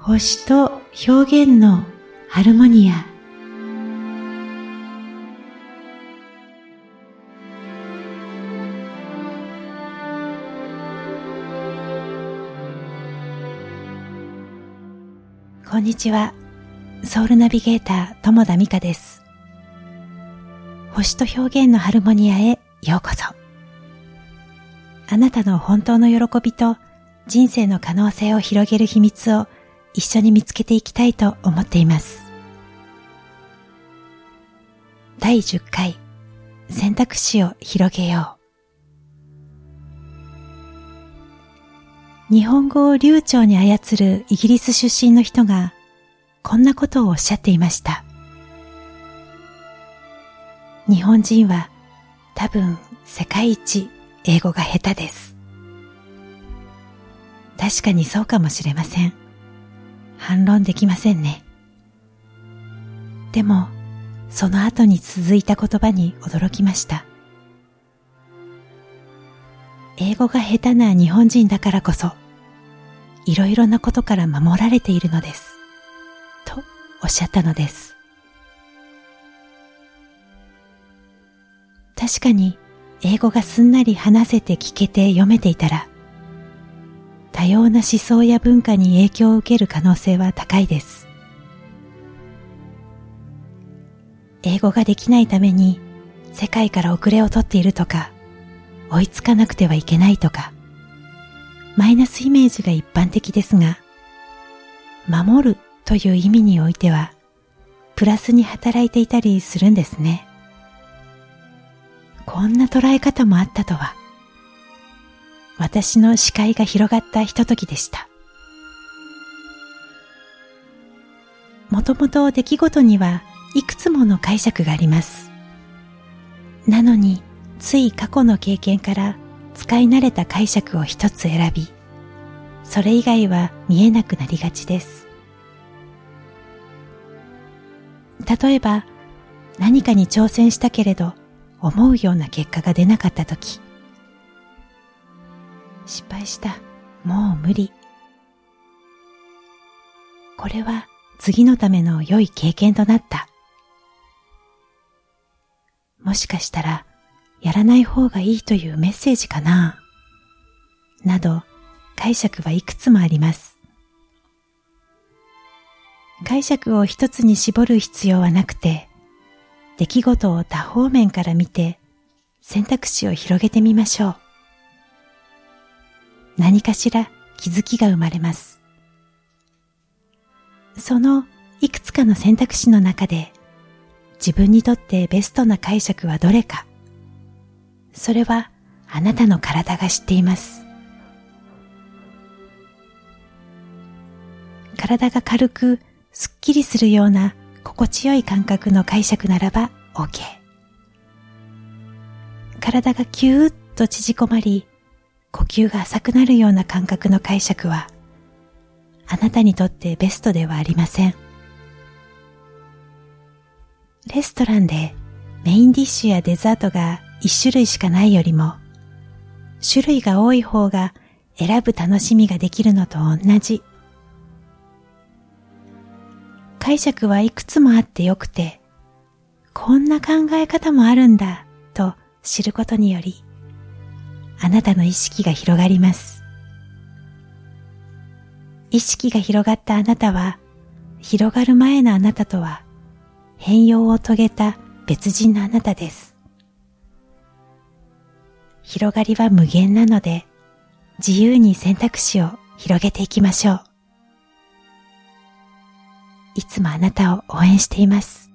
星と表現のハルモニア。こんにちは。ソウルナビゲーター友田美香です。星と表現のハルモニアへようこそ。あなたの本当の喜びと人生の可能性を広げる秘密を一緒に見つけていきたいと思っています。第10回選択肢を広げよう。日本語を流暢に操るイギリス出身の人がこんなことをおっしゃっていました。日本人は多分世界一英語が下手です。確かにそうかもしれません。反論できませんね。でも、その後に続いた言葉に驚きました。英語が下手な日本人だからこそ、いろいろなことから守られているのです。とおっしゃったのです。確かに、英語がすんなり話せて聞けて読めていたら、多様な思想や文化に影響を受ける可能性は高いです。英語ができないために世界から遅れをとっているとか、追いつかなくてはいけないとか、マイナスイメージが一般的ですが、守るという意味においては、プラスに働いていたりするんですね。こんな捉え方もあったとは。私の視界が広がったひとときでした。もともと出来事にはいくつもの解釈があります。なのに、つい過去の経験から使い慣れた解釈を一つ選び、それ以外は見えなくなりがちです。例えば、何かに挑戦したけれど、思うような結果が出なかったとき、失敗した。もう無理。これは次のための良い経験となった。もしかしたらやらない方がいいというメッセージかななど解釈はいくつもあります。解釈を一つに絞る必要はなくて、出来事を多方面から見て選択肢を広げてみましょう。何かしら気づきが生まれます。そのいくつかの選択肢の中で自分にとってベストな解釈はどれか、それはあなたの体が知っています。体が軽くすっきりするような心地よい感覚の解釈ならば OK。体がキューッと縮こまり呼吸が浅くなるような感覚の解釈は、あなたにとってベストではありません。レストランでメインディッシュやデザートが一種類しかないよりも、種類が多い方が選ぶ楽しみができるのと同じ。解釈はいくつもあってよくて、こんな考え方もあるんだと知ることにより、あなたの意識が広がります。意識が広がったあなたは、広がる前のあなたとは、変容を遂げた別人のあなたです。広がりは無限なので、自由に選択肢を広げていきましょう。いつもあなたを応援しています。